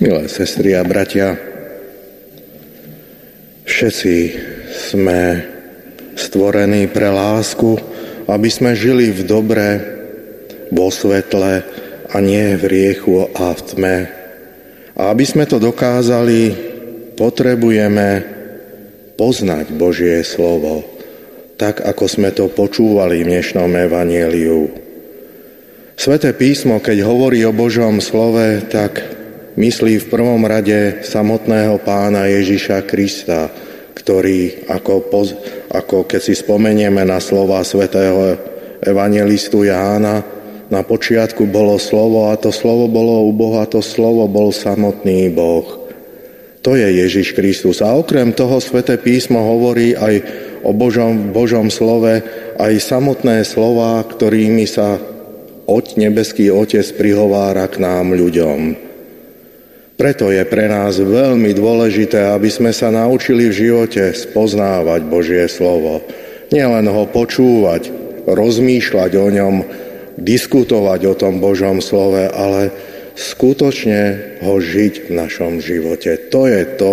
Milé sestry a bratia, všetci sme stvorení pre lásku, aby sme žili v dobre, vo svetle a nie v riechu a v tme. A aby sme to dokázali, potrebujeme poznať Božie slovo, tak ako sme to počúvali v dnešnom evanieliu. Sveté písmo, keď hovorí o Božom slove, tak myslí v prvom rade samotného pána Ježiša Krista, ktorý, ako, poz, ako keď si spomenieme na slova svätého evangelistu Jána, na počiatku bolo slovo a to slovo bolo u Boha, to slovo bol samotný Boh. To je Ježiš Kristus. A okrem toho Sveté písmo hovorí aj o Božom, Božom slove, aj samotné slova, ktorými sa Oť, nebeský Otec prihovára k nám ľuďom. Preto je pre nás veľmi dôležité, aby sme sa naučili v živote spoznávať Božie slovo. Nielen ho počúvať, rozmýšľať o ňom, diskutovať o tom Božom slove, ale skutočne ho žiť v našom živote. To je to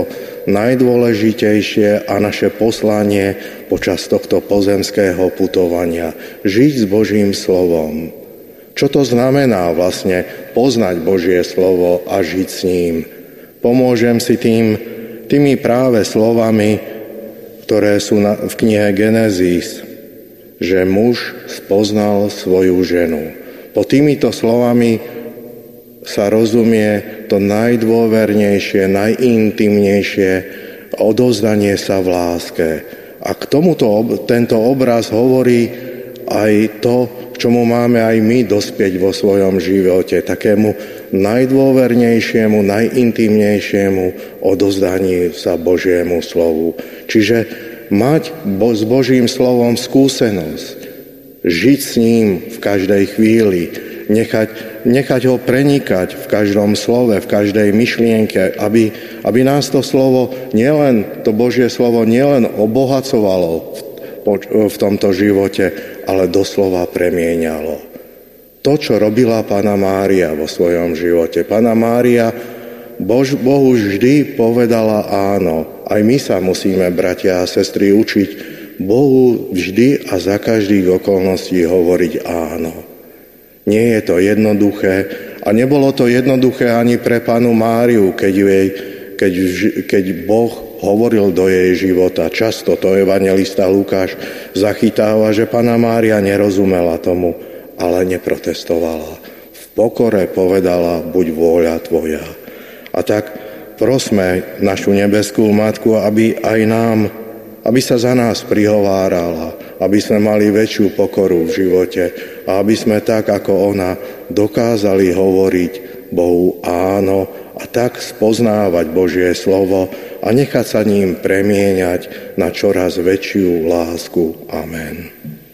najdôležitejšie a naše poslanie počas tohto pozemského putovania. Žiť s Božím slovom. Čo to znamená vlastne poznať Božie slovo a žiť s ním? Pomôžem si tým, tými práve slovami, ktoré sú na, v knihe Genesis, že muž spoznal svoju ženu. Po týmito slovami sa rozumie to najdôvernejšie, najintimnejšie odozdanie sa v láske. A k tomuto tento obraz hovorí aj to, čomu máme aj my dospieť vo svojom živote, takému najdôvernejšiemu, najintimnejšiemu odozdaniu sa Božiemu slovu. Čiže mať s Božím slovom skúsenosť, žiť s ním v každej chvíli, nechať, nechať ho prenikať v každom slove, v každej myšlienke, aby, aby nás to slovo, nielen to Božie slovo, nielen obohacovalo v, v tomto živote, ale doslova premieňalo. To, čo robila Pana Mária vo svojom živote. Pana Mária Bož, Bohu vždy povedala áno. Aj my sa musíme, bratia a sestry, učiť Bohu vždy a za každých okolností hovoriť áno. Nie je to jednoduché a nebolo to jednoduché ani pre panu Máriu, keď, jej, keď, keď Boh hovoril do jej života. Často to evangelista Lukáš zachytáva, že pana Mária nerozumela tomu, ale neprotestovala. V pokore povedala, buď vôľa tvoja. A tak prosme našu nebeskú matku, aby aj nám, aby sa za nás prihovárala, aby sme mali väčšiu pokoru v živote a aby sme tak ako ona dokázali hovoriť Bohu áno a tak spoznávať Božie slovo a nechať sa ním premieňať na čoraz väčšiu lásku. Amen.